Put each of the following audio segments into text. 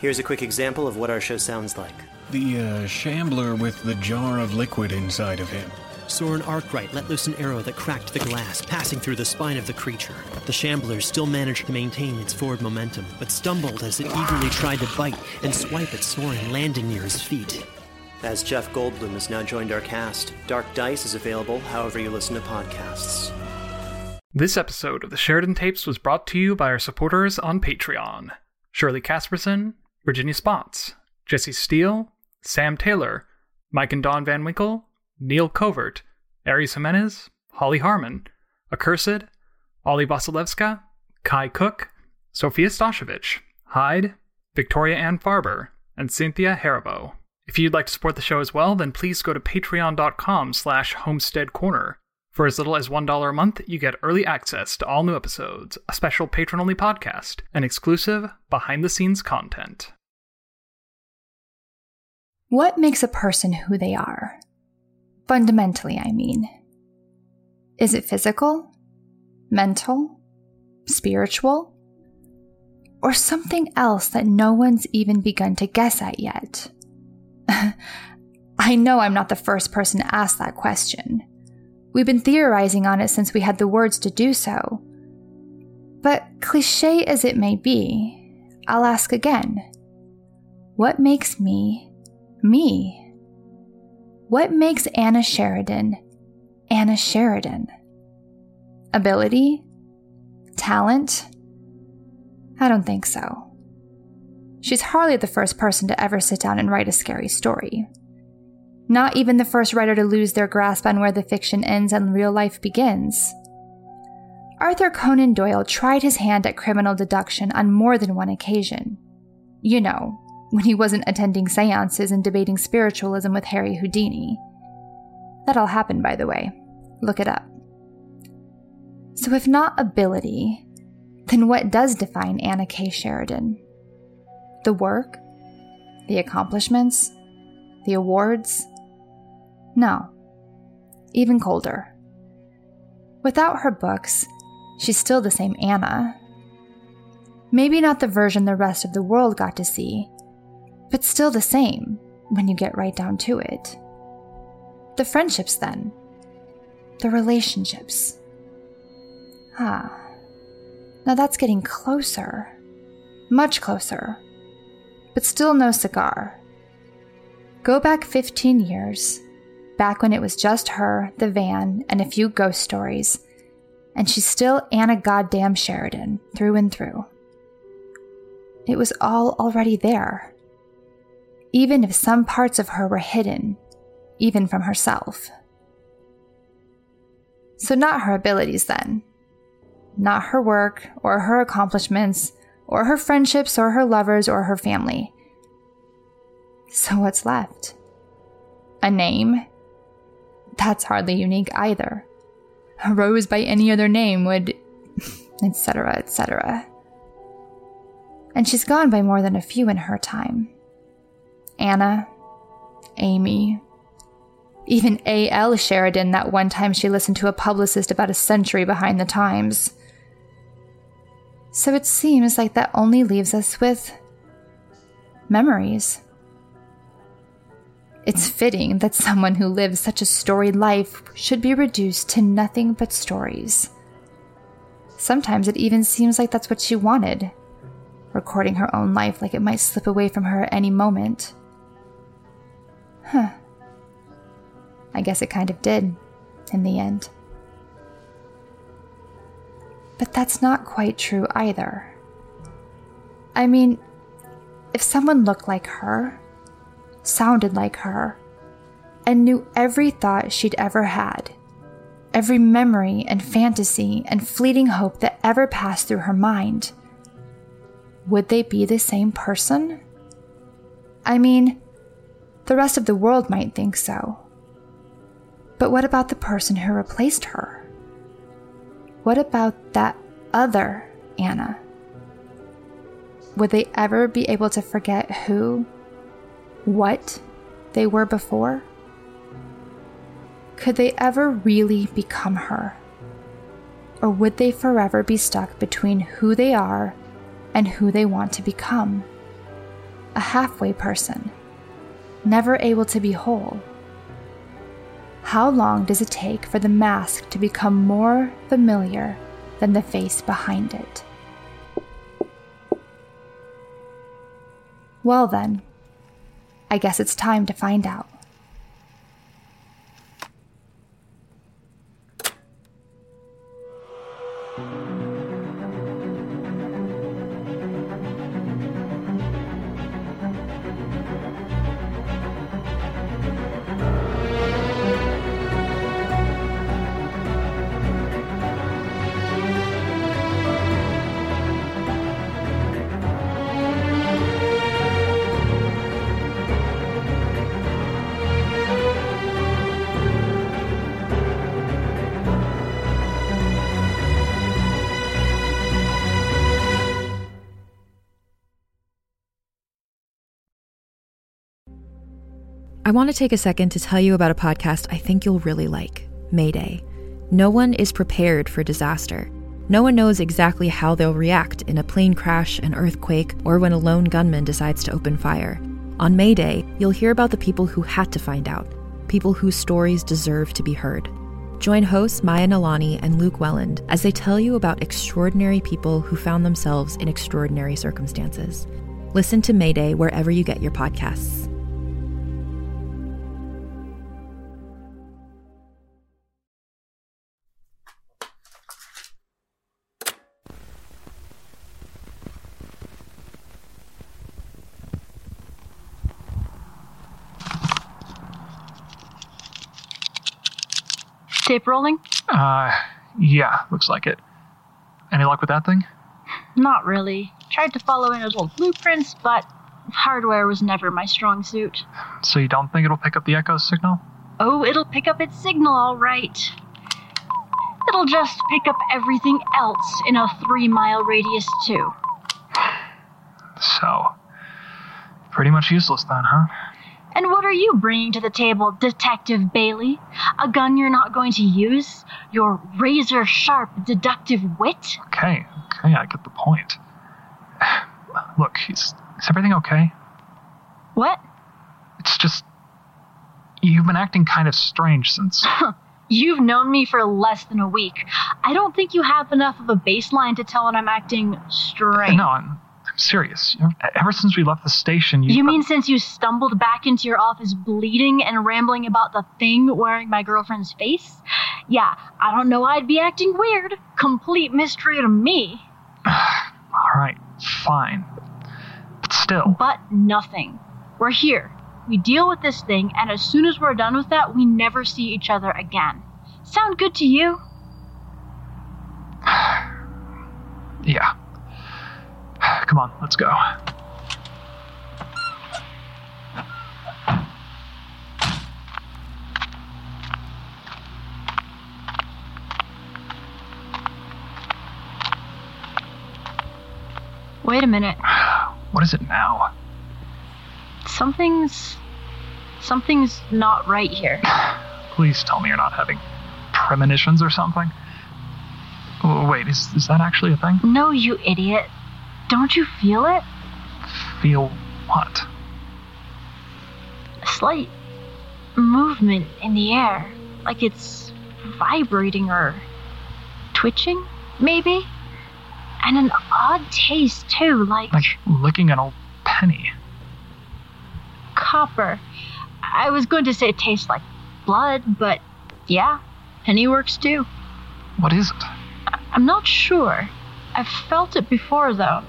Here's a quick example of what our show sounds like. The uh, shambler with the jar of liquid inside of him. Soren Arkwright let loose an arrow that cracked the glass, passing through the spine of the creature. The shambler still managed to maintain its forward momentum, but stumbled as it eagerly tried to bite and swipe at Soren, landing near his feet. As Jeff Goldblum has now joined our cast, Dark Dice is available however you listen to podcasts. This episode of the Sheridan Tapes was brought to you by our supporters on Patreon Shirley Casperson, Virginia Spots, Jesse Steele, Sam Taylor, Mike and Don Van Winkle, Neil Covert, Aries Jimenez, Holly Harmon, Accursed, Ollie Vasilevska, Kai Cook, Sophia Stashevich, Hyde, Victoria Ann Farber, and Cynthia Haribo. If you'd like to support the show as well, then please go to patreon.com slash homestead corner. For as little as $1 a month, you get early access to all new episodes, a special patron-only podcast, and exclusive behind-the-scenes content. What makes a person who they are? Fundamentally, I mean. Is it physical? Mental? Spiritual? Or something else that no one's even begun to guess at yet? I know I'm not the first person to ask that question. We've been theorizing on it since we had the words to do so. But cliche as it may be, I'll ask again What makes me me? What makes Anna Sheridan Anna Sheridan? Ability? Talent? I don't think so. She's hardly the first person to ever sit down and write a scary story. Not even the first writer to lose their grasp on where the fiction ends and real life begins. Arthur Conan Doyle tried his hand at criminal deduction on more than one occasion. You know, when he wasn't attending seances and debating spiritualism with Harry Houdini. That all happened, by the way. Look it up. So, if not ability, then what does define Anna K. Sheridan? The work? The accomplishments? The awards? No. Even colder. Without her books, she's still the same Anna. Maybe not the version the rest of the world got to see, but still the same when you get right down to it. The friendships, then. The relationships. Ah. Now that's getting closer. Much closer. But still no cigar. Go back 15 years, back when it was just her, the van, and a few ghost stories, and she's still Anna Goddamn Sheridan, through and through. It was all already there even if some parts of her were hidden, even from herself. So, not her abilities then. Not her work, or her accomplishments, or her friendships, or her lovers, or her family. So, what's left? A name? That's hardly unique either. A rose by any other name would. etc., etc. And she's gone by more than a few in her time. Anna, Amy, even A.L. Sheridan that one time she listened to a publicist about a century behind the times. So it seems like that only leaves us with memories. It's fitting that someone who lives such a storied life should be reduced to nothing but stories. Sometimes it even seems like that's what she wanted, recording her own life like it might slip away from her at any moment. Huh. I guess it kind of did, in the end. But that's not quite true either. I mean, if someone looked like her, sounded like her, and knew every thought she'd ever had, every memory and fantasy and fleeting hope that ever passed through her mind, would they be the same person? I mean, the rest of the world might think so. But what about the person who replaced her? What about that other Anna? Would they ever be able to forget who, what they were before? Could they ever really become her? Or would they forever be stuck between who they are and who they want to become? A halfway person, never able to be whole. How long does it take for the mask to become more familiar than the face behind it? Well, then, I guess it's time to find out. I want to take a second to tell you about a podcast I think you'll really like Mayday. No one is prepared for disaster. No one knows exactly how they'll react in a plane crash, an earthquake, or when a lone gunman decides to open fire. On Mayday, you'll hear about the people who had to find out, people whose stories deserve to be heard. Join hosts Maya Nalani and Luke Welland as they tell you about extraordinary people who found themselves in extraordinary circumstances. Listen to Mayday wherever you get your podcasts. Tape rolling? Uh, yeah, looks like it. Any luck with that thing? Not really. Tried to follow in his old blueprints, but hardware was never my strong suit. So you don't think it'll pick up the echo signal? Oh, it'll pick up its signal all right. It'll just pick up everything else in a three mile radius, too. So, pretty much useless then, huh? And what are you bringing to the table, Detective Bailey? A gun you're not going to use? Your razor sharp deductive wit? Okay, okay, I get the point. Look, is, is everything okay? What? It's just. You've been acting kind of strange since. You've known me for less than a week. I don't think you have enough of a baseline to tell when I'm acting strange. No, I'm, serious. Ever since we left the station, you. You mean since you stumbled back into your office bleeding and rambling about the thing wearing my girlfriend's face? Yeah, I don't know why I'd be acting weird. Complete mystery to me. Alright, fine. But still. But nothing. We're here. We deal with this thing, and as soon as we're done with that, we never see each other again. Sound good to you? Yeah. Come on, let's go. Wait a minute. What is it now? Something's. Something's not right here. Please tell me you're not having premonitions or something. Wait, is, is that actually a thing? No, you idiot. Don't you feel it? Feel what? A slight movement in the air. Like it's vibrating or twitching, maybe? And an odd taste, too, like, Like licking an old penny. copper. I was going to say it tastes like blood, but yeah, penny works too. What is it? I'm not sure. I've felt it before, though.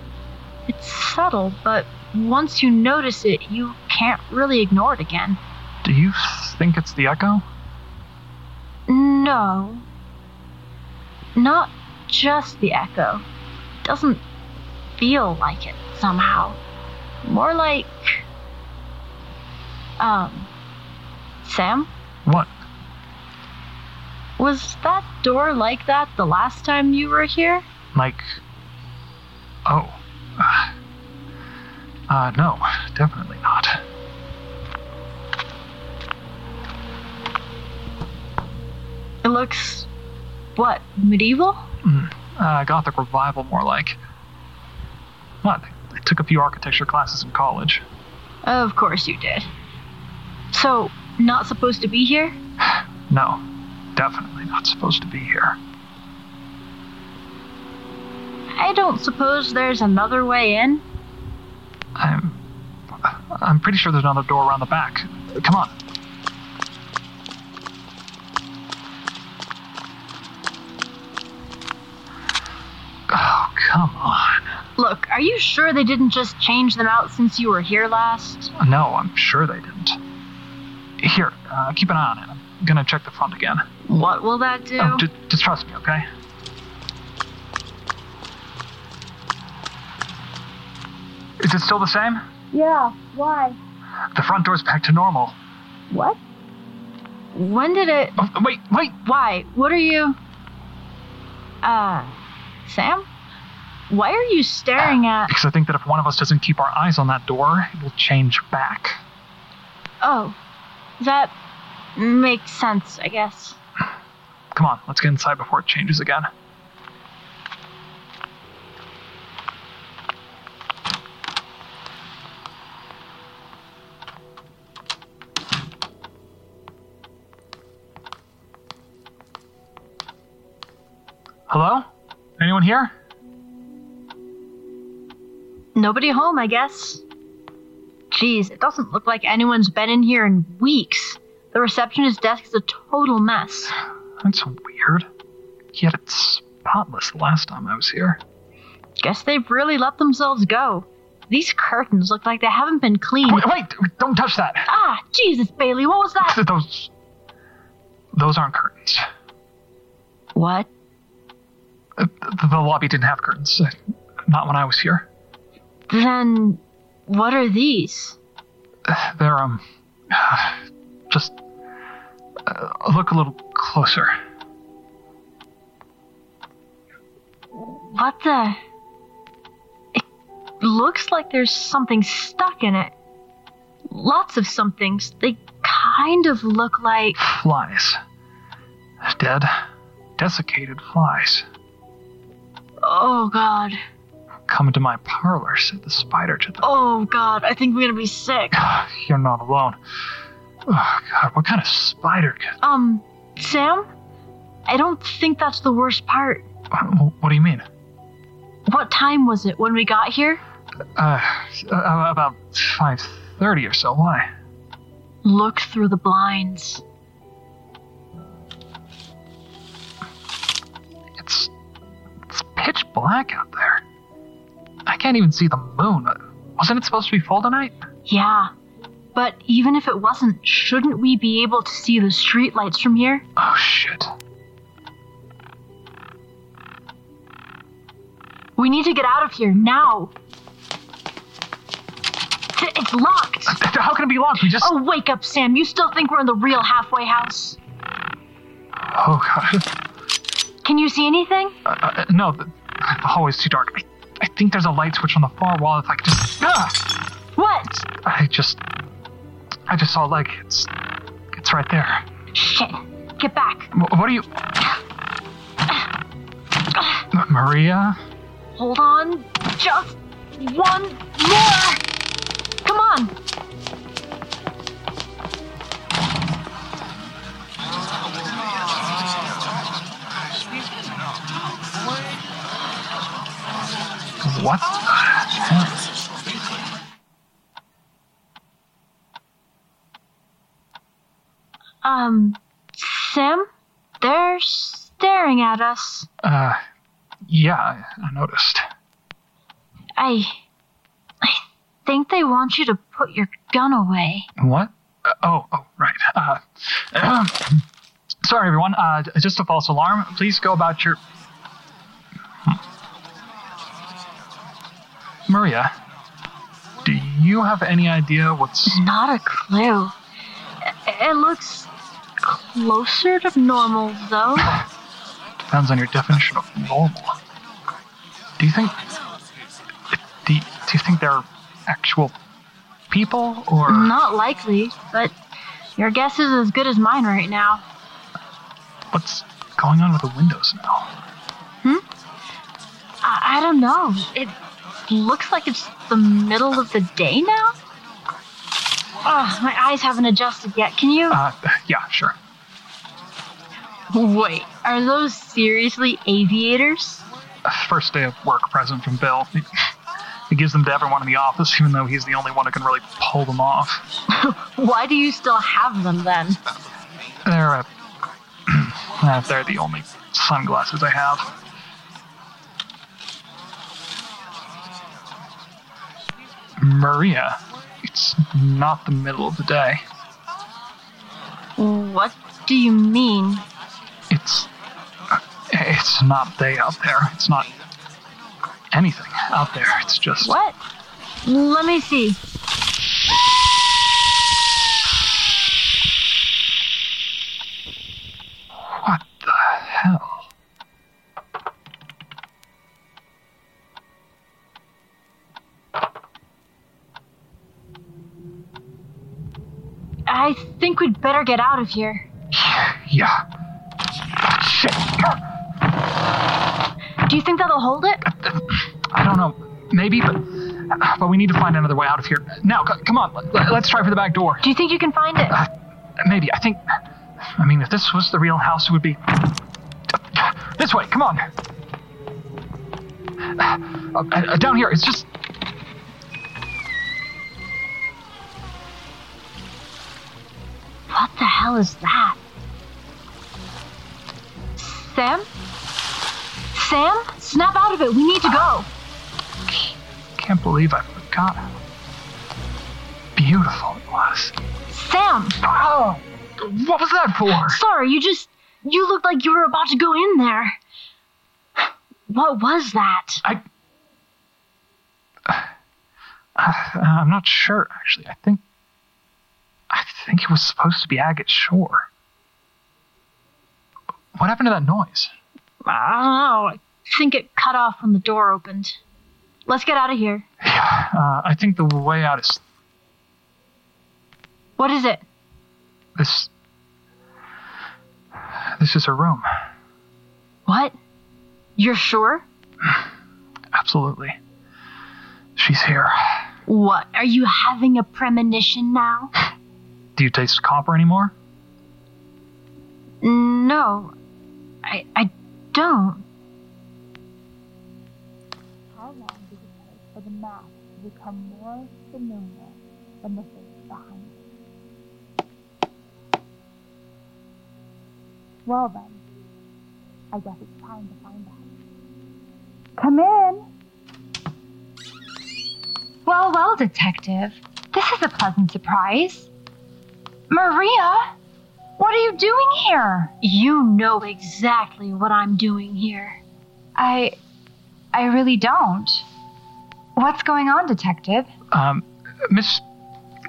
It's subtle, but once you notice it, you can't really ignore it again. Do you think it's the echo? No. Not just the echo. Doesn't feel like it somehow. More like. Um. Sam? What? Was that door like that the last time you were here? Like. Oh. Uh, no, definitely not. It looks. what? Medieval? Uh, Gothic revival, more like. What? I took a few architecture classes in college. Of course you did. So, not supposed to be here? No, definitely not supposed to be here. I don't suppose there's another way in? I'm. I'm pretty sure there's another door around the back. Come on. Oh, come on. Look, are you sure they didn't just change them out since you were here last? No, I'm sure they didn't. Here, uh, keep an eye on it. I'm gonna check the front again. What will that do? Oh, ju- just trust me, okay? Is it still the same? yeah, why? The front door's back to normal. What? When did it. Oh, wait, wait! Why? What are you. Uh. Sam? Why are you staring at. Because I think that if one of us doesn't keep our eyes on that door, it will change back. Oh. That makes sense, I guess. Come on, let's get inside before it changes again. Hello? Anyone here? Nobody home, I guess. Geez, it doesn't look like anyone's been in here in weeks. The receptionist desk is a total mess. That's weird. Yet it's spotless the last time I was here. Guess they've really let themselves go. These curtains look like they haven't been cleaned. Wait, wait! Don't touch that! Ah, Jesus, Bailey, what was that? Those. Those aren't curtains. What? The, the lobby didn't have curtains. Not when I was here. Then, what are these? They're, um. Just. Uh, look a little closer. What the? It looks like there's something stuck in it. Lots of somethings. They kind of look like. Flies. Dead, desiccated flies. Oh, God. Come into my parlor, said the spider to them. Oh, God. I think we're gonna be sick. You're not alone. Oh, God, what kind of spider could. Um, Sam? I don't think that's the worst part. What, what do you mean? What time was it when we got here? Uh, uh, about 5.30 or so. Why? Look through the blinds. Pitch black out there. I can't even see the moon. Wasn't it supposed to be full tonight? Yeah. But even if it wasn't, shouldn't we be able to see the streetlights from here? Oh shit. We need to get out of here now. It's locked. How can it be locked? We just. Oh, wake up, Sam. You still think we're in the real halfway house? Oh god. Can you see anything? Uh, uh, no, the, hallway's too dark. I, I think there's a light switch on the far wall. If I could just. Ah! What? I just. I just saw a leg. It's. It's right there. Shit. Get back. Wh- What are you. Maria? Hold on. Just one more. Come on. What? Um, Sam? They're staring at us. Uh. Yeah, I noticed. I. I think they want you to put your gun away. What? Uh, oh, oh, right. Uh, sorry, everyone. Uh, just a false alarm. Please go about your. Maria, do you have any idea what's. Not a clue. It looks closer to normal, though. Depends on your definition of normal. Do you think. Do you, do you think they're actual people, or. Not likely, but your guess is as good as mine right now. What's going on with the windows now? Hmm? I, I don't know. It looks like it's the middle of the day now. Oh, my eyes haven't adjusted yet. Can you? Uh, yeah, sure. Wait, are those seriously aviators? first day of work present from Bill. He, he gives them to everyone in the office, even though he's the only one who can really pull them off. Why do you still have them then? They're, uh, uh, they're the only sunglasses I have. Maria, it's not the middle of the day. What do you mean? It's, it's not day out there. It's not anything out there. It's just. What? Let me see. I think we'd better get out of here. Yeah. Shit. Do you think that'll hold it? I don't know. Maybe, but but we need to find another way out of here. Now, c- come on. Let, us try for the back door. Do you think you can find it? Uh, maybe. I think. I mean, if this was the real house, it would be this way. Come on. Uh, uh, down here. It's just. What the hell is that? Sam? Sam? Snap out of it. We need to go. Can't believe I forgot how beautiful it was. Sam! Oh, what was that for? Sorry, you just. You looked like you were about to go in there. What was that? I. Uh, I'm not sure, actually. I think. I think it was supposed to be Agate Shore. What happened to that noise? I don't know. I think it cut off when the door opened. Let's get out of here. Yeah, uh, I think the way out is What is it? this. This is her room. What? You're sure? Absolutely. She's here. What? Are you having a premonition now? Do you taste copper anymore? No. I I don't. How long did it take for the mask to become more familiar than the face behind it? Well then, I guess it's time to find out. Come in! Well, well, detective. This is a pleasant surprise. Maria, what are you doing here? You know exactly what I'm doing here. I. I really don't. What's going on, detective? Um, Miss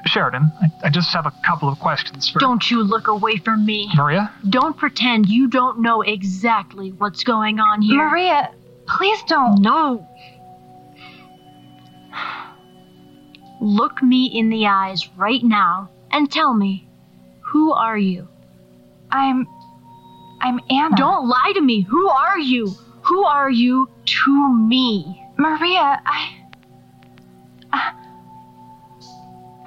Sheridan, I, I just have a couple of questions for Don't you look away from me. Maria. Don't pretend you don't know exactly what's going on here. Maria, please don't. No. look me in the eyes right now and tell me, who are you? I'm. I'm Anna. Don't lie to me. Who are you? Who are you to me? Maria, I. I-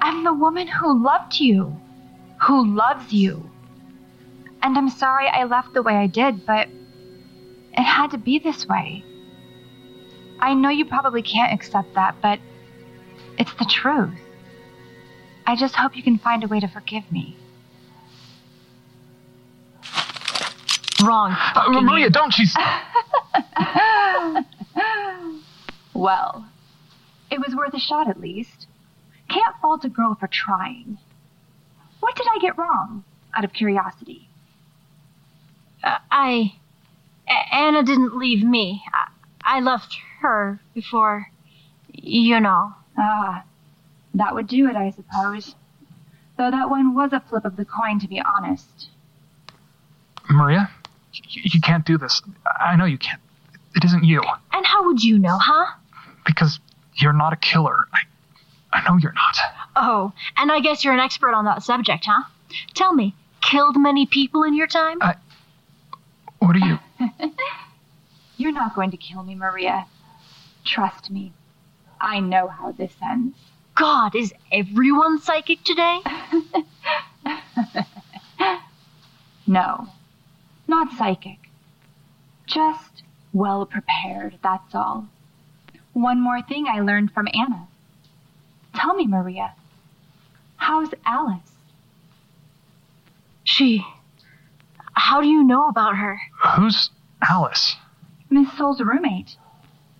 I'm the woman who loved you. Who loves you. And I'm sorry I left the way I did, but it had to be this way. I know you probably can't accept that, but it's the truth. I just hope you can find a way to forgive me. Wrong. Uh, Maria, you. don't. She's. well, it was worth a shot at least. Can't fault a girl for trying. What did I get wrong, out of curiosity? Uh, I. A- Anna didn't leave me. I, I left her before. You know. Ah, that would do it, I suppose. Though that one was a flip of the coin, to be honest. Maria, you, can't do this. I know you can't. It isn't you. And how would you know, huh? Because you're not a killer. I, I know you're not. Oh, and I guess you're an expert on that subject, huh? Tell me, killed many people in your time? I- What are you? You're not going to kill me, Maria. Trust me. I know how this ends. God, is everyone psychic today? No, not psychic. Just well prepared, that's all. One more thing I learned from Anna. Tell me, Maria, how's Alice? She. How do you know about her? Who's Alice? Miss Sol's roommate.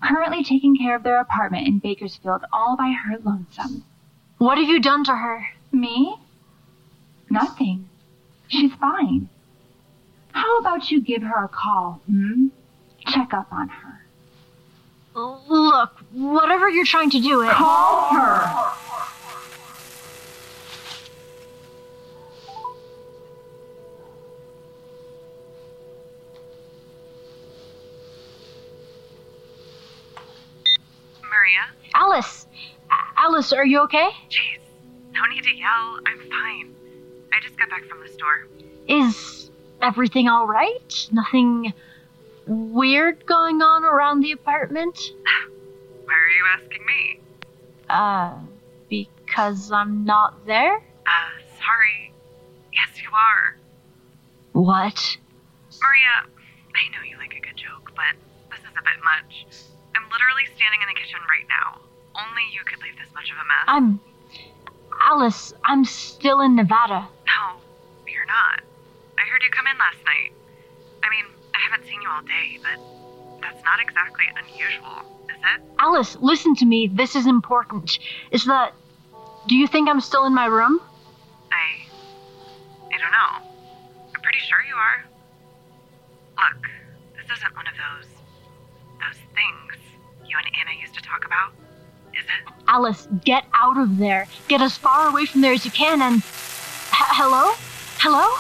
Currently taking care of their apartment in Bakersfield all by her lonesome. What have you done to her? Me? Nothing. She's fine. How about you give her a call, hmm? Check up on her. Look, whatever you're trying to do, it. Call her! Maria? Alice! A- Alice, are you okay? Jeez, no need to yell. I'm fine. I just got back from the store. Is everything alright? Nothing weird going on around the apartment? Why are you asking me? Uh, because I'm not there? Uh, sorry. Yes, you are. What? Maria, I know you like a good joke, but this is a bit much. I'm literally standing in the kitchen right now. Only you could leave this much of a mess. I'm. Alice, I'm still in Nevada. No, you're not. Heard you come in last night. I mean, I haven't seen you all day, but that's not exactly unusual, is it? Alice, listen to me. This is important. Is that. Do you think I'm still in my room? I. I don't know. I'm pretty sure you are. Look, this isn't one of those. those things you and Anna used to talk about, is it? Alice, get out of there. Get as far away from there as you can and. H- hello? Hello?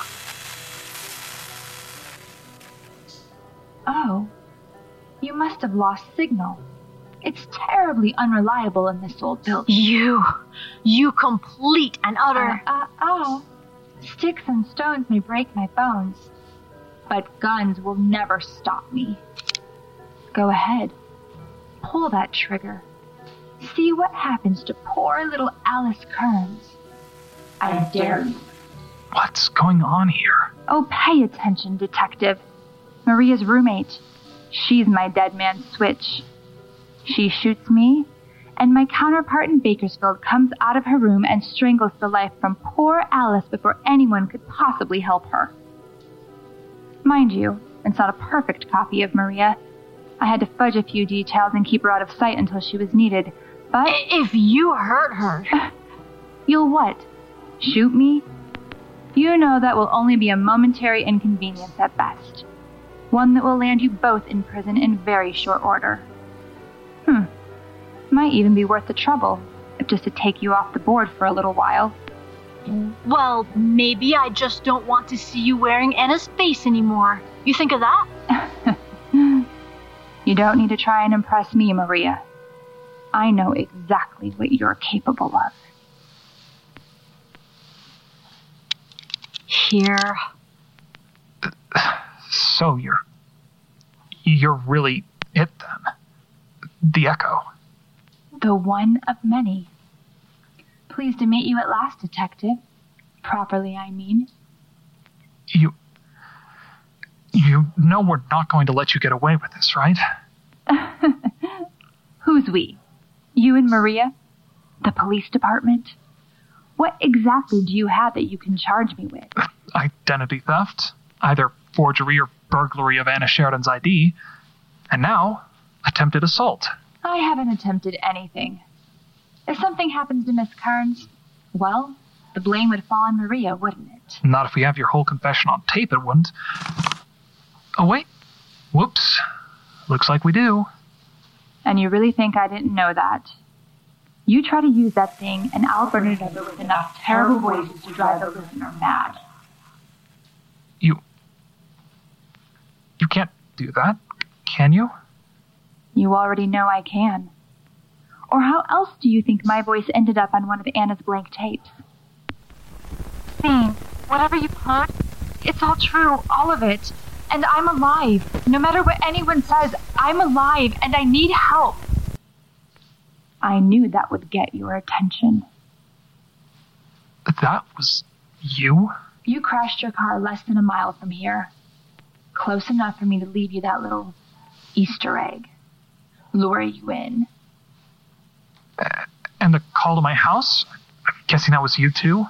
Oh, you must have lost signal. It's terribly unreliable in this old building. You. You complete and utter. Uh, uh, oh. Sticks and stones may break my bones, but guns will never stop me. Go ahead. Pull that trigger. See what happens to poor little Alice Kearnes. I dare you. What's going on here? Oh, pay attention, detective. Maria's roommate. She's my dead man's switch. She shoots me, and my counterpart in Bakersfield comes out of her room and strangles the life from poor Alice before anyone could possibly help her. Mind you, it's not a perfect copy of Maria. I had to fudge a few details and keep her out of sight until she was needed. But If you hurt her. you'll what? Shoot me? You know that will only be a momentary inconvenience at best. One that will land you both in prison in very short order. Hmm. Might even be worth the trouble, if just to take you off the board for a little while. Well, maybe I just don't want to see you wearing Anna's face anymore. You think of that? You don't need to try and impress me, Maria. I know exactly what you're capable of. Here. So you're. You're really it then? The Echo. The one of many. Pleased to meet you at last, Detective. Properly, I mean. You. You know we're not going to let you get away with this, right? Who's we? You and Maria? The police department? What exactly do you have that you can charge me with? Identity theft, either forgery or burglary of Anna Sheridan's ID, and now attempted assault. I haven't attempted anything. If something happens to Miss Kearnes, well, the blame would fall on Maria, wouldn't it? Not if we have your whole confession on tape, it wouldn't. Oh, wait. Whoops. Looks like we do. And you really think I didn't know that? You try to use that thing, and I'll burn it over with enough terrible voices to drive the listener mad. You. You can't do that, can you? You already know I can. Or how else do you think my voice ended up on one of Anna's blank tapes? Theme, whatever you've heard, it's all true, all of it. And I'm alive. No matter what anyone says, I'm alive and I need help. I knew that would get your attention. That was you? You crashed your car less than a mile from here. Close enough for me to leave you that little Easter egg. Lure you in. Uh, and the call to my house? I'm guessing that was you too?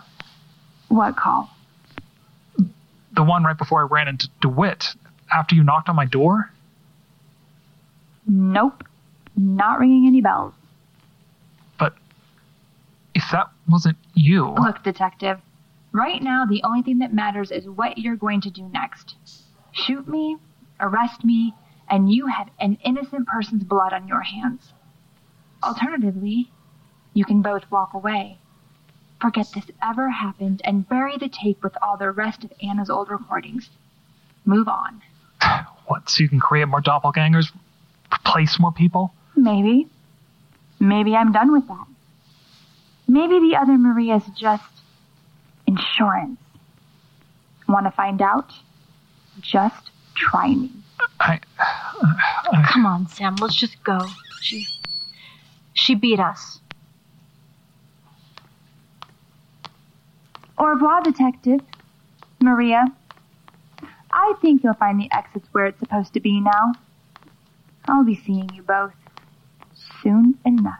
What call? The one right before I ran into DeWitt, after you knocked on my door? Nope. Not ringing any bells. But if that wasn't you. Look, Detective, right now the only thing that matters is what you're going to do next. Shoot me, arrest me, and you have an innocent person's blood on your hands. Alternatively, you can both walk away. Forget this ever happened and bury the tape with all the rest of Anna's old recordings. Move on. What, so you can create more doppelgangers? Replace more people? Maybe. Maybe I'm done with that. Maybe the other Maria's just insurance. Want to find out? Just try me. I, uh, I. Come on, Sam. Let's just go. She. She beat us. Au revoir, Detective. Maria. I think you'll find the exits where it's supposed to be now. I'll be seeing you both soon enough.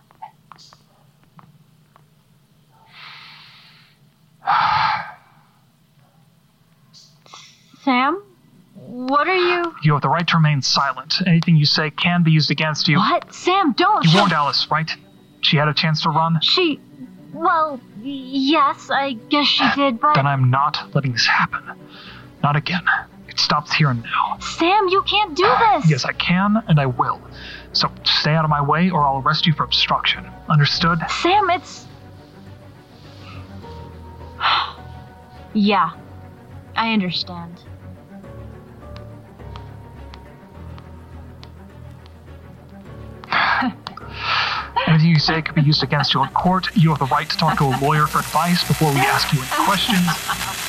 Sam? What are you? You have the right to remain silent. Anything you say can be used against you. What? Sam, don't! You she... warned Alice, right? She had a chance to run? She. Well, yes, I guess she did, but. Then I'm not letting this happen. Not again. It stops here and now. Sam, you can't do ah, this! yes, I can, and I will. So stay out of my way, or I'll arrest you for obstruction. Understood? Sam, it's. yeah, I understand. Anything you say could be used against you in court. You have the right to talk to a lawyer for advice before we ask you any questions.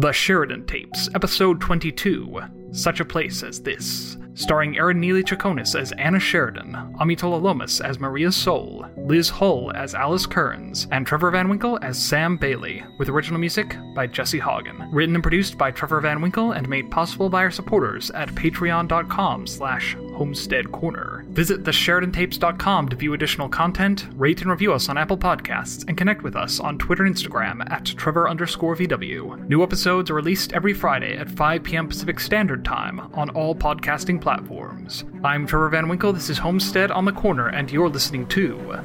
The Sheridan Tapes, Episode 22 Such a Place as This starring Airen Neeley Chaconas as Anna Sheridan, Amitola Lomas as Maria Sol, Liz Hull as Alice Kearnes, and Trevor Van Winkle as Sam Bailey, with original music by Jesse Haugen. Written and produced by Trevor Van Winkle and made possible by our supporters at patreon.com slash homestead corner. Visit thesheridantapes.com to view additional content, rate and review us on Apple Podcasts, and connect with us on Twitter and Instagram at Trevor underscore VW. New episodes are released every Friday at 5 p.m. Pacific Standard Time on all podcasting platforms platforms. I'm Trevor Van Winkle, this is Homestead on the Corner, and you're listening to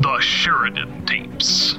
The Sheridan Tapes.